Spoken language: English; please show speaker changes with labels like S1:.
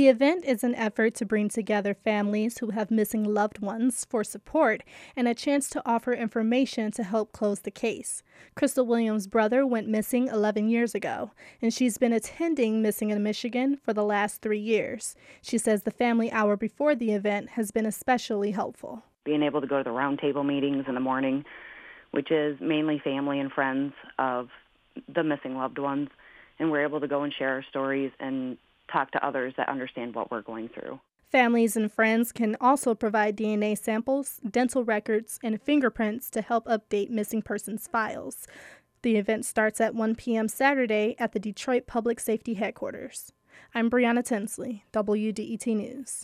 S1: The event is an effort to bring together families who have missing loved ones for support and a chance to offer information to help close the case. Crystal Williams' brother went missing 11 years ago, and she's been attending Missing in Michigan for the last three years. She says the family hour before the event has been especially helpful.
S2: Being able to go to the roundtable meetings in the morning, which is mainly family and friends of the missing loved ones, and we're able to go and share our stories and talk to others that understand what we're going through.
S1: Families and friends can also provide DNA samples, dental records, and fingerprints to help update missing persons files. The event starts at 1 p.m. Saturday at the Detroit Public Safety Headquarters. I'm Brianna Tinsley, WDET News.